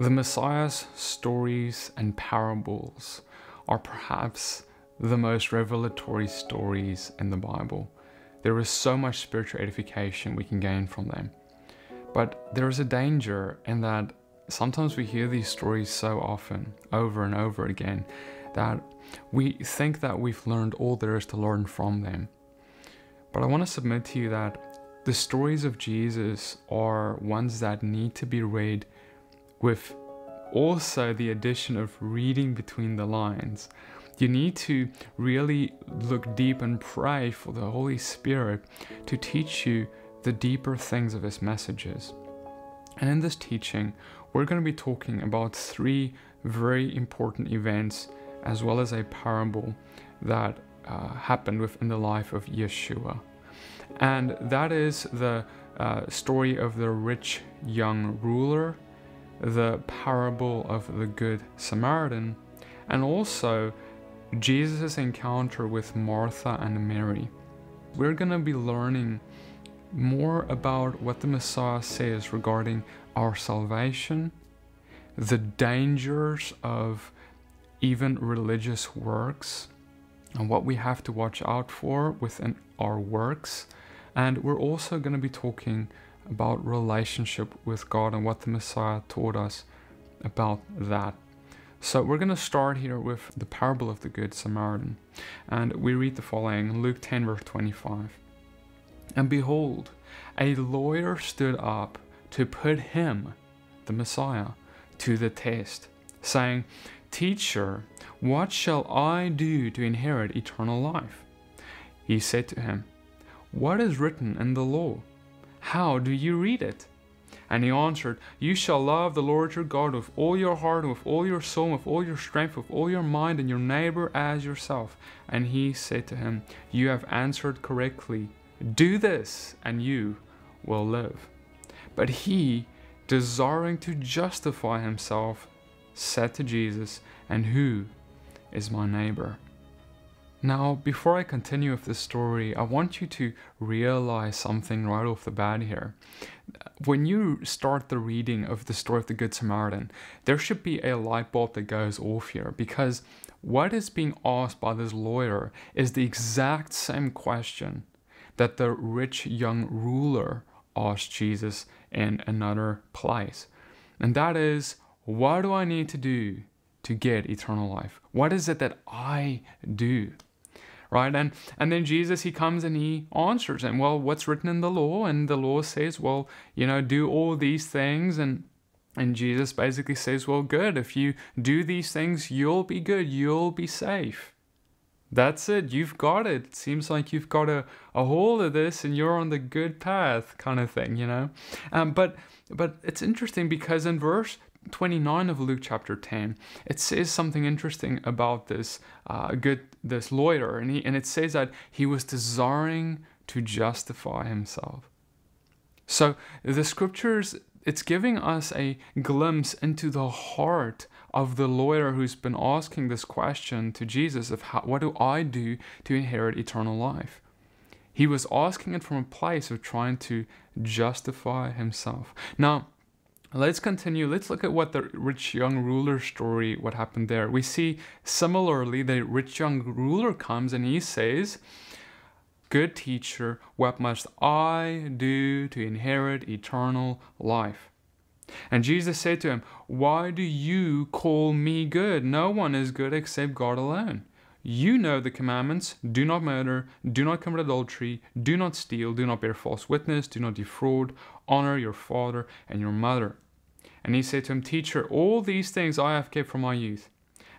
The Messiah's stories and parables are perhaps the most revelatory stories in the Bible. There is so much spiritual edification we can gain from them. But there is a danger in that sometimes we hear these stories so often, over and over again, that we think that we've learned all there is to learn from them. But I want to submit to you that the stories of Jesus are ones that need to be read with also the addition of reading between the lines. You need to really look deep and pray for the Holy Spirit to teach you the deeper things of His messages. And in this teaching, we're going to be talking about three very important events as well as a parable that uh, happened within the life of Yeshua. And that is the uh, story of the rich young ruler the parable of the Good Samaritan, and also Jesus' encounter with Martha and Mary. We're going to be learning more about what the Messiah says regarding our salvation, the dangers of even religious works, and what we have to watch out for within our works. And we're also going to be talking about relationship with God and what the Messiah taught us about that. So we're going to start here with the parable of the Good Samaritan. And we read the following Luke 10, verse 25. And behold, a lawyer stood up to put him, the Messiah, to the test, saying, Teacher, what shall I do to inherit eternal life? He said to him, What is written in the law? How do you read it? And he answered, You shall love the Lord your God with all your heart, with all your soul, with all your strength, with all your mind, and your neighbor as yourself. And he said to him, You have answered correctly. Do this, and you will live. But he, desiring to justify himself, said to Jesus, And who is my neighbor? Now, before I continue with this story, I want you to realize something right off the bat here. When you start the reading of the story of the Good Samaritan, there should be a light bulb that goes off here because what is being asked by this lawyer is the exact same question that the rich young ruler asked Jesus in another place. And that is, what do I need to do to get eternal life? What is it that I do? Right? And and then Jesus he comes and he answers and well, what's written in the law? And the law says, well, you know, do all these things and and Jesus basically says, well, good. If you do these things, you'll be good. You'll be safe. That's it. You've got it. it seems like you've got a, a hold of this and you're on the good path kind of thing, you know? Um, but but it's interesting because in verse 29 of Luke chapter 10, it says something interesting about this uh, good this lawyer, and he and it says that he was desiring to justify himself. So the scriptures it's giving us a glimpse into the heart of the lawyer who's been asking this question to Jesus of how, what do I do to inherit eternal life? He was asking it from a place of trying to justify himself. Now, Let's continue. Let's look at what the rich young ruler story, what happened there. We see similarly the rich young ruler comes and he says, Good teacher, what must I do to inherit eternal life? And Jesus said to him, Why do you call me good? No one is good except God alone. You know the commandments do not murder, do not commit adultery, do not steal, do not bear false witness, do not defraud, honor your father and your mother. And he said to him, Teacher, all these things I have kept from my youth.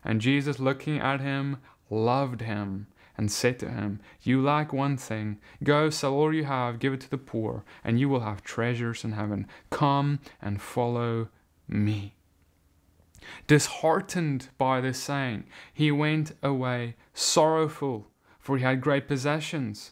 And Jesus, looking at him, loved him and said to him, You lack one thing. Go, sell all you have, give it to the poor, and you will have treasures in heaven. Come and follow me. Disheartened by this saying, he went away sorrowful, for he had great possessions.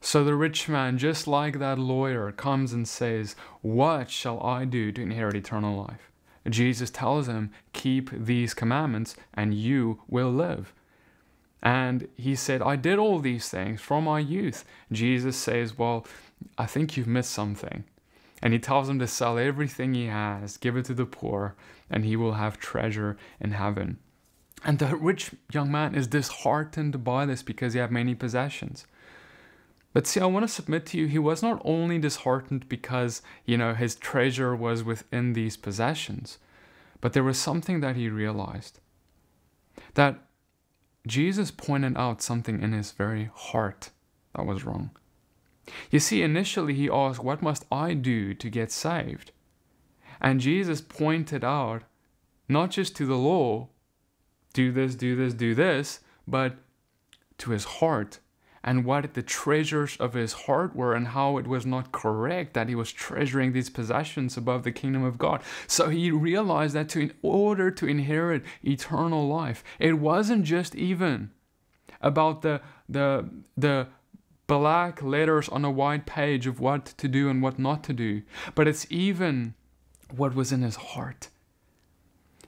So the rich man, just like that lawyer, comes and says, What shall I do to inherit eternal life? Jesus tells him, Keep these commandments and you will live. And he said, I did all these things from my youth. Jesus says, Well, I think you've missed something. And he tells him to sell everything he has, give it to the poor, and he will have treasure in heaven. And the rich young man is disheartened by this because he had many possessions. But see, I want to submit to you, he was not only disheartened because, you know, his treasure was within these possessions, but there was something that he realized. That Jesus pointed out something in his very heart that was wrong. You see, initially he asked, What must I do to get saved? And Jesus pointed out not just to the law, do this, do this, do this, but to his heart and what the treasures of his heart were and how it was not correct that he was treasuring these possessions above the kingdom of God. So he realized that to, in order to inherit eternal life, it wasn't just even about the the the black letters on a white page of what to do and what not to do, but it's even what was in his heart.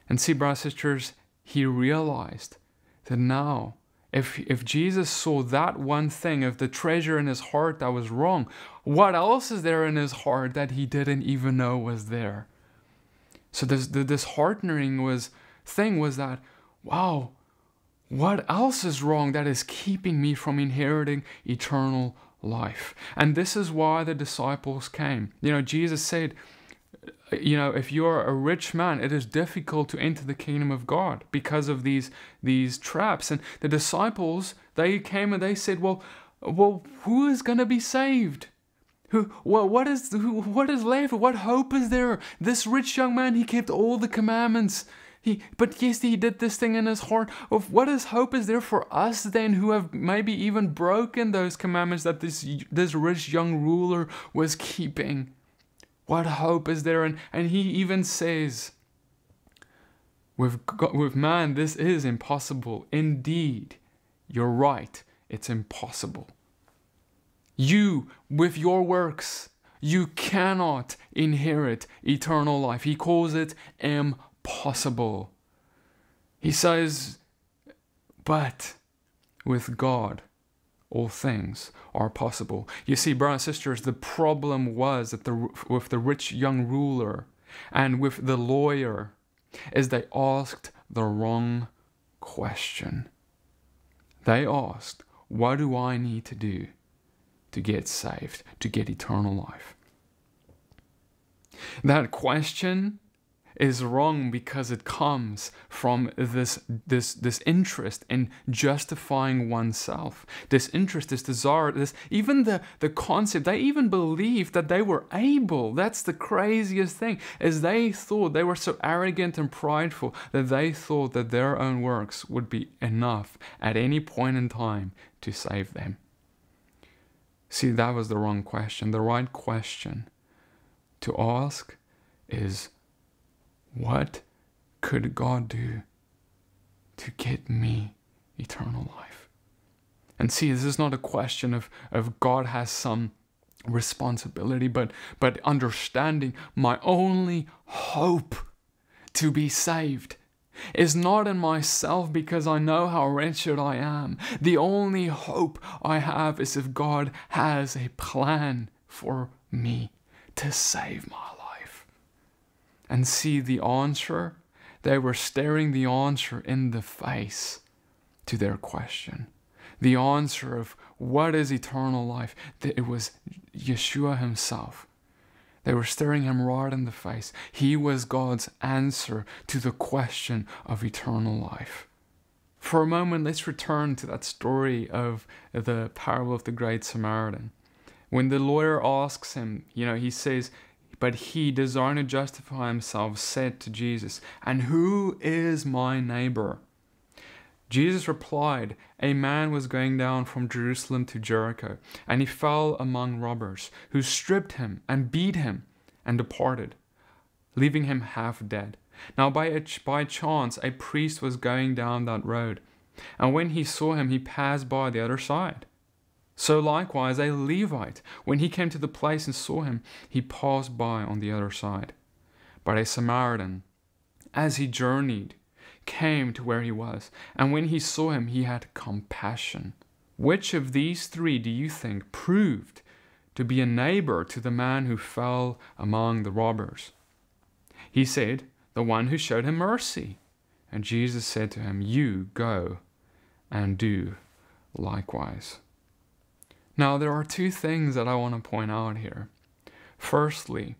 And see, brothers and sisters, he realized that now if, if Jesus saw that one thing of the treasure in his heart that was wrong, what else is there in his heart that he didn't even know was there? So this the disheartening was thing was that, wow, what else is wrong that is keeping me from inheriting eternal life? And this is why the disciples came. You know, Jesus said, you know, if you're a rich man, it is difficult to enter the kingdom of God because of these these traps. And the disciples, they came and they said, "Well, well, who is going to be saved? Who? Well, what is what is left? What hope is there? This rich young man, he kept all the commandments." He, but yes, he did this thing in his heart. Of what is hope is there for us then, who have maybe even broken those commandments that this this rich young ruler was keeping? What hope is there? And, and he even says, with, God, with man, this is impossible. Indeed, you're right, it's impossible. You, with your works, you cannot inherit eternal life. He calls it impossible. He says, but with God, all things are possible. You see, brothers and sisters, the problem was that the, with the rich young ruler and with the lawyer is they asked the wrong question. They asked, What do I need to do to get saved, to get eternal life? That question is wrong because it comes from this this this interest in justifying oneself. This interest this desire this even the the concept they even believed that they were able. That's the craziest thing is they thought they were so arrogant and prideful that they thought that their own works would be enough at any point in time to save them. See that was the wrong question. The right question to ask is what could God do to get me eternal life? And see, this is not a question of, of God has some responsibility, but, but understanding my only hope to be saved is not in myself because I know how wretched I am. The only hope I have is if God has a plan for me to save my life and see the answer, they were staring the answer in the face to their question. The answer of what is eternal life, That it was Yeshua himself. They were staring him right in the face. He was God's answer to the question of eternal life. For a moment, let's return to that story of the parable of the Great Samaritan. When the lawyer asks him, you know, he says, but he, desiring to justify himself, said to Jesus, And who is my neighbor? Jesus replied, A man was going down from Jerusalem to Jericho, and he fell among robbers, who stripped him and beat him and departed, leaving him half dead. Now, by, a, by chance, a priest was going down that road, and when he saw him, he passed by the other side. So likewise, a Levite, when he came to the place and saw him, he passed by on the other side. But a Samaritan, as he journeyed, came to where he was, and when he saw him, he had compassion. Which of these three do you think proved to be a neighbor to the man who fell among the robbers? He said, The one who showed him mercy. And Jesus said to him, You go and do likewise. Now, there are two things that I want to point out here. Firstly,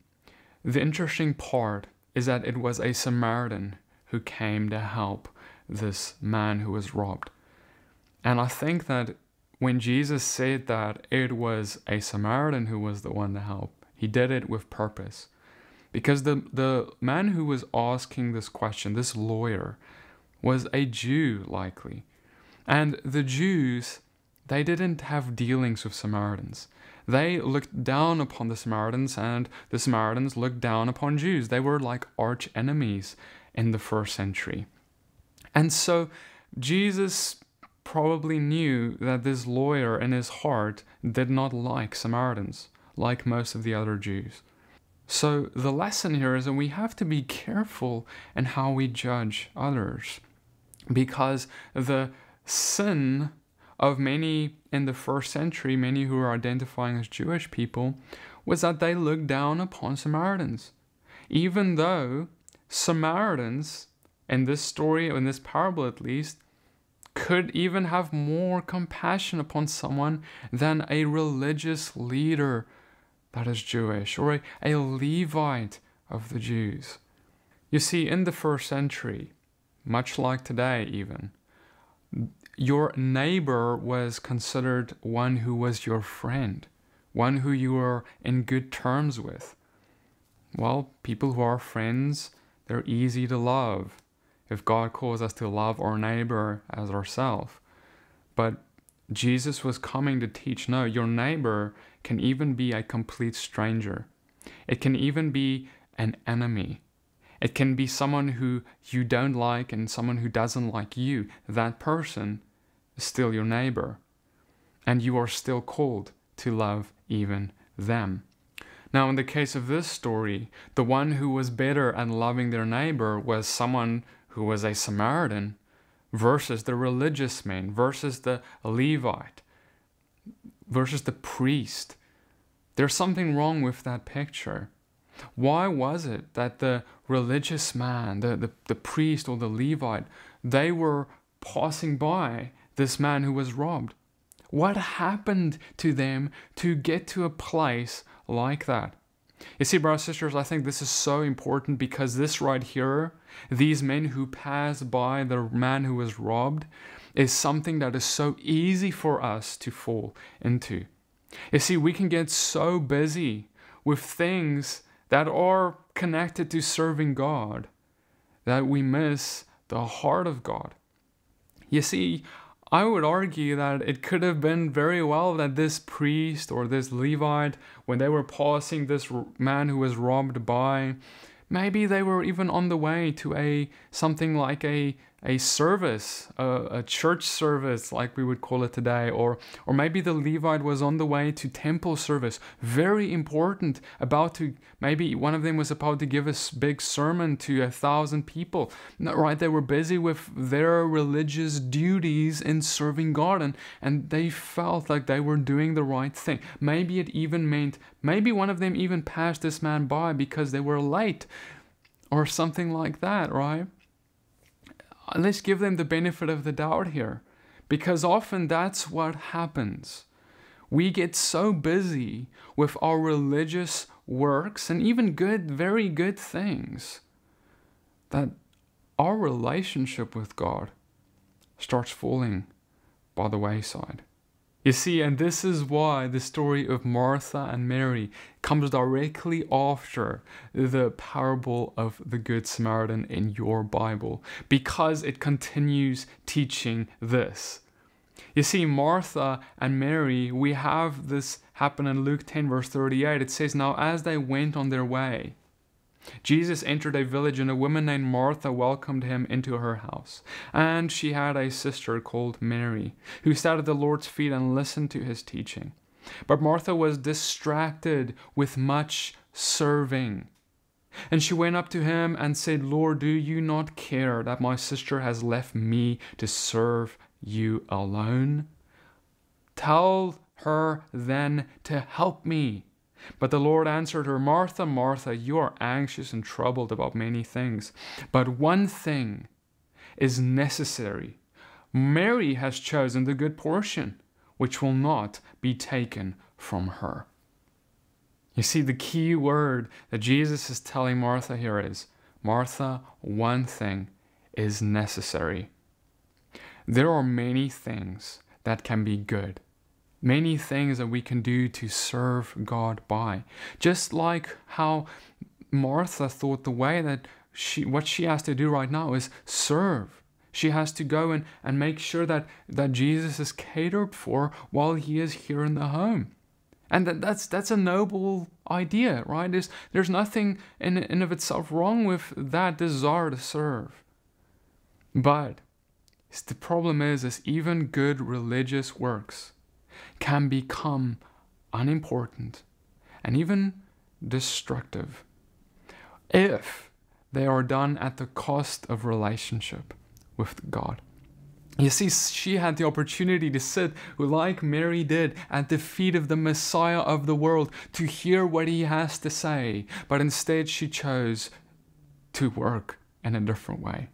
the interesting part is that it was a Samaritan who came to help this man who was robbed. And I think that when Jesus said that it was a Samaritan who was the one to help, he did it with purpose. Because the, the man who was asking this question, this lawyer, was a Jew likely. And the Jews, they didn't have dealings with Samaritans. They looked down upon the Samaritans, and the Samaritans looked down upon Jews. They were like arch enemies in the first century. And so Jesus probably knew that this lawyer in his heart did not like Samaritans, like most of the other Jews. So the lesson here is that we have to be careful in how we judge others because the sin of many in the first century, many who are identifying as Jewish people, was that they looked down upon Samaritans. Even though Samaritans, in this story, in this parable at least, could even have more compassion upon someone than a religious leader that is Jewish or a, a Levite of the Jews. You see, in the first century, much like today, even, your neighbor was considered one who was your friend, one who you were in good terms with. Well, people who are friends they're easy to love if God calls us to love our neighbor as ourselves. But Jesus was coming to teach no, your neighbor can even be a complete stranger. It can even be an enemy. It can be someone who you don't like and someone who doesn't like you. That person still your neighbor. And you are still called to love even them. Now, in the case of this story, the one who was better at loving their neighbor was someone who was a Samaritan versus the religious man, versus the Levite, versus the priest. There's something wrong with that picture. Why was it that the religious man, the, the, the priest or the Levite, they were passing by this man who was robbed? What happened to them to get to a place like that. You see, brothers and sisters, I think this is so important because this right here, these men who pass by the man who was robbed, is something that is so easy for us to fall into. You see, we can get so busy with things that are connected to serving God that we miss the heart of God. You see, I would argue that it could have been very well that this priest or this Levite, when they were passing this man who was robbed by, maybe they were even on the way to a something like a a service, a, a, church service, like we would call it today, or or maybe the Levite was on the way to temple service, very important, about to maybe one of them was about to give a big sermon to a thousand people. Right, they were busy with their religious duties in serving God, and, and they felt like they were doing the right thing. Maybe it even meant maybe one of them even passed this man by because they were late, or something like that, right? Let's give them the benefit of the doubt here because often that's what happens. We get so busy with our religious works and even good, very good things that our relationship with God starts falling by the wayside. You see, and this is why the story of Martha and Mary comes directly after the parable of the Good Samaritan in your Bible, because it continues teaching this. You see, Martha and Mary, we have this happen in Luke 10, verse 38. It says, Now as they went on their way, Jesus entered a village, and a woman named Martha welcomed him into her house. And she had a sister called Mary, who sat at the Lord's feet and listened to his teaching. But Martha was distracted with much serving. And she went up to him and said, Lord, do you not care that my sister has left me to serve you alone? Tell her then to help me. But the Lord answered her, Martha, Martha, you are anxious and troubled about many things, but one thing is necessary. Mary has chosen the good portion, which will not be taken from her. You see, the key word that Jesus is telling Martha here is Martha, one thing is necessary. There are many things that can be good many things that we can do to serve God by. Just like how Martha thought the way that she what she has to do right now is serve. She has to go and, and make sure that, that Jesus is catered for while he is here in the home. And that, that's that's a noble idea, right? There's there's nothing in in of itself wrong with that desire to serve. But the problem is is even good religious works can become unimportant and even destructive if they are done at the cost of relationship with God. You see, she had the opportunity to sit, like Mary did, at the feet of the Messiah of the world to hear what he has to say, but instead she chose to work in a different way.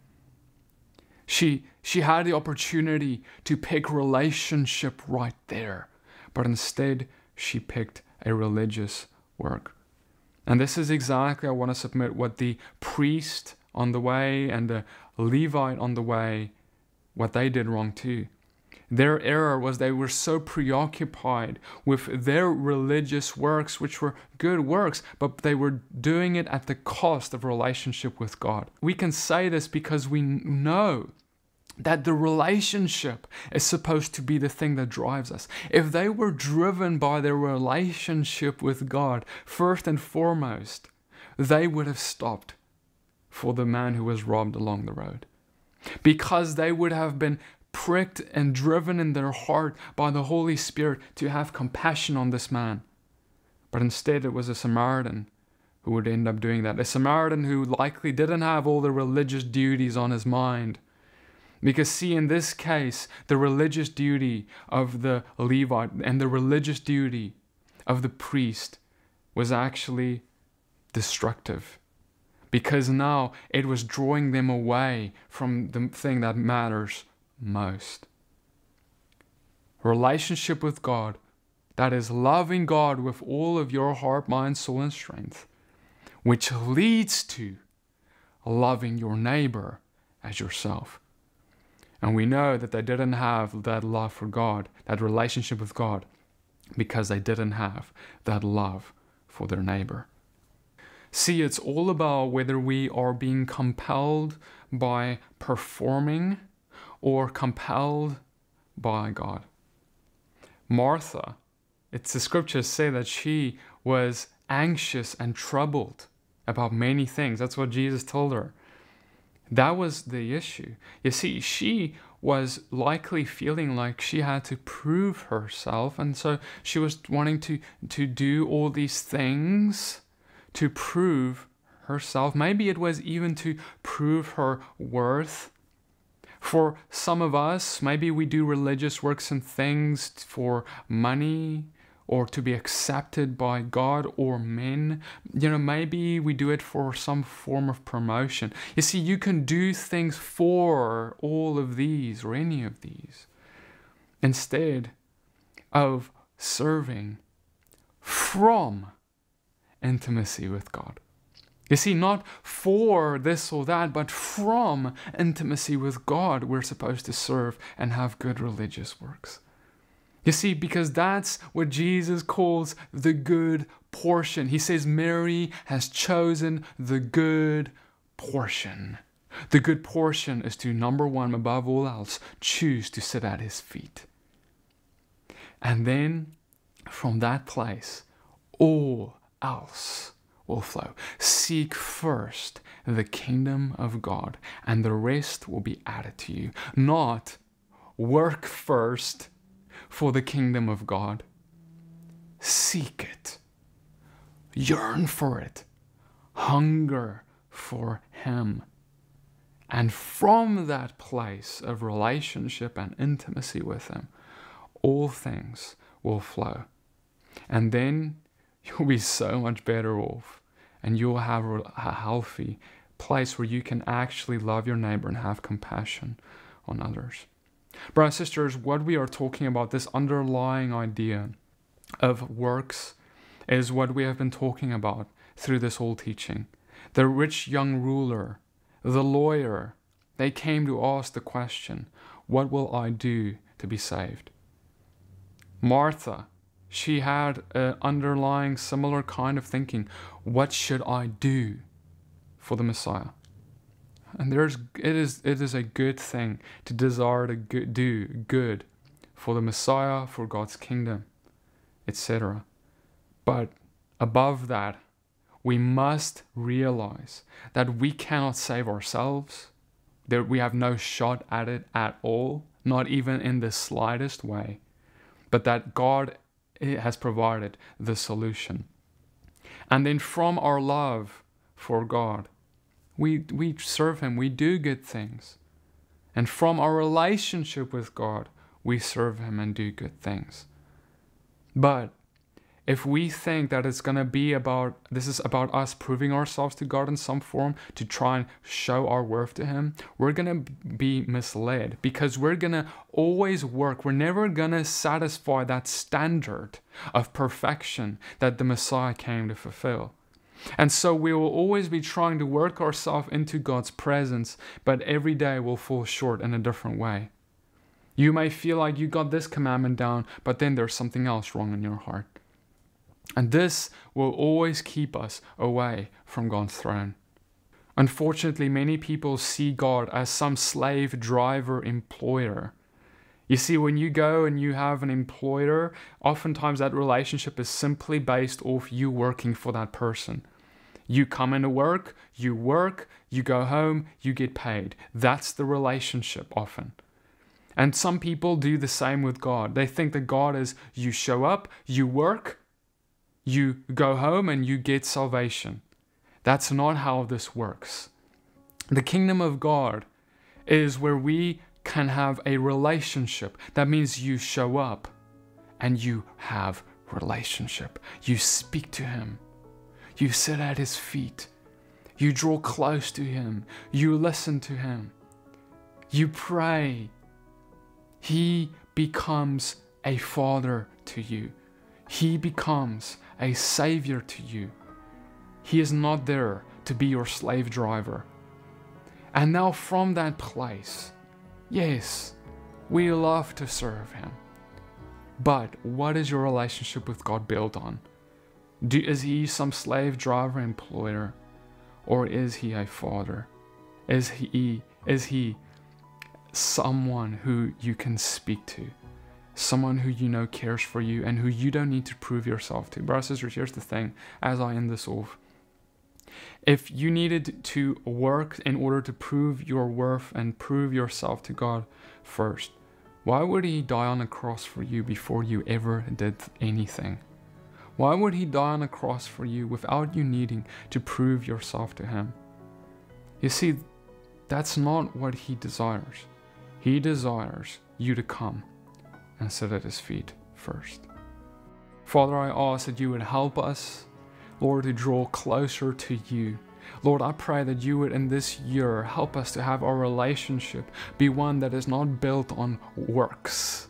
She, she had the opportunity to pick relationship right there, but instead she picked a religious work. And this is exactly, I want to submit, what the priest on the way and the Levite on the way, what they did wrong too. Their error was they were so preoccupied with their religious works, which were good works, but they were doing it at the cost of relationship with God. We can say this because we know that the relationship is supposed to be the thing that drives us. If they were driven by their relationship with God, first and foremost, they would have stopped for the man who was robbed along the road. Because they would have been pricked and driven in their heart by the Holy Spirit to have compassion on this man. But instead, it was a Samaritan who would end up doing that. A Samaritan who likely didn't have all the religious duties on his mind because, see, in this case, the religious duty of the Levite and the religious duty of the priest was actually destructive. Because now it was drawing them away from the thing that matters most. Relationship with God, that is loving God with all of your heart, mind, soul, and strength, which leads to loving your neighbor as yourself. And we know that they didn't have that love for God, that relationship with God, because they didn't have that love for their neighbor. See, it's all about whether we are being compelled by performing or compelled by God. Martha, it's the scriptures say that she was anxious and troubled about many things. That's what Jesus told her. That was the issue. You see, she was likely feeling like she had to prove herself, and so she was wanting to, to do all these things to prove herself. Maybe it was even to prove her worth. For some of us, maybe we do religious works and things for money, or to be accepted by God or men. You know, maybe we do it for some form of promotion. You see, you can do things for all of these or any of these instead of serving from intimacy with God. You see, not for this or that, but from intimacy with God, we're supposed to serve and have good religious works. You see, because that's what Jesus calls the good portion. He says Mary has chosen the good portion. The good portion is to, number one, above all else, choose to sit at his feet. And then from that place, all else will flow. Seek first the kingdom of God, and the rest will be added to you. Not work first for the kingdom of God. Seek it, yearn for it, hunger for Him. And from that place of relationship and intimacy with Him, all things will flow. And then you'll be so much better off. And you'll have a healthy place where you can actually love your neighbor and have compassion on others. Brothers and sisters, what we are talking about, this underlying idea of works, is what we have been talking about through this whole teaching. The rich young ruler, the lawyer, they came to ask the question, What will I do to be saved? Martha, she had an underlying similar kind of thinking. What should I do for the Messiah? And there's it is it is a good thing to desire to do good for the Messiah, for God's kingdom, etc. But above that, we must realize that we cannot save ourselves, that we have no shot at it at all, not even in the slightest way, but that God eh, has provided the solution. And then from our love for God, we, we serve Him, we do good things. And from our relationship with God, we serve Him and do good things. But if we think that it's going to be about this is about us proving ourselves to God in some form to try and show our worth to him we're going to be misled because we're going to always work we're never going to satisfy that standard of perfection that the Messiah came to fulfill and so we will always be trying to work ourselves into God's presence, but every day we'll fall short in a different way. You may feel like you got this commandment down, but then there's something else wrong in your heart. And this will always keep us away from God's throne. Unfortunately, many people see God as some slave driver employer. You see, when you go and you have an employer, oftentimes that relationship is simply based off you working for that person. You come into work, you work, you go home, you get paid. That's the relationship often. And some people do the same with God. They think that God is you show up, you work, you go home, and you get salvation. That's not how this works. The kingdom of God is where we can have a relationship. That means you show up and you have relationship. You speak to him. You sit at his feet. You draw close to him. You listen to him. You pray. He becomes a father to you. He becomes a savior to you. He is not there to be your slave driver. And now, from that place, Yes, we love to serve Him. But what is your relationship with God built on? Do, is He some slave driver employer? Or is He a father? Is He, is he someone who you can speak to? Someone who you know cares for you and who you don't need to prove yourself to. Brothers and sisters, here's the thing as I end this off. If you needed to work in order to prove your worth and prove yourself to God first, why would He die on a cross for you before you ever did anything? Why would He die on a cross for you without you needing to prove yourself to Him? You see, that's not what He desires. He desires you to come and sit at His feet first. Father, I ask that you would help us Lord, to draw closer to you. Lord, I pray that you would in this year help us to have our relationship be one that is not built on works,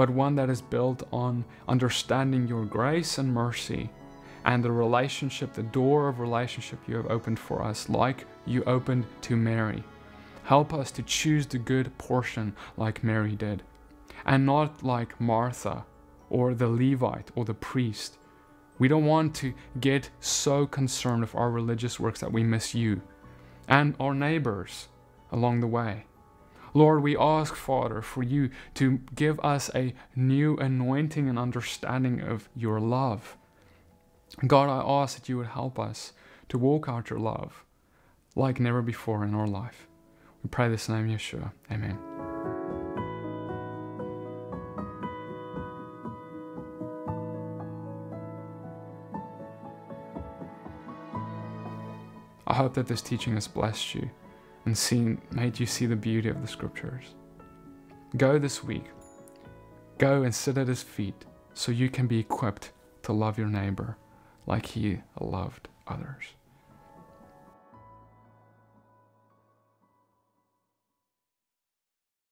but one that is built on understanding your grace and mercy and the relationship, the door of relationship you have opened for us, like you opened to Mary. Help us to choose the good portion like Mary did. and not like Martha or the Levite or the priest. We don't want to get so concerned with our religious works that we miss you and our neighbors along the way. Lord, we ask, Father, for you to give us a new anointing and understanding of your love. God, I ask that you would help us to walk out your love like never before in our life. We pray this in the name of Yeshua. Amen. I hope that this teaching has blessed you and seen, made you see the beauty of the scriptures. Go this week. Go and sit at his feet so you can be equipped to love your neighbor like he loved others.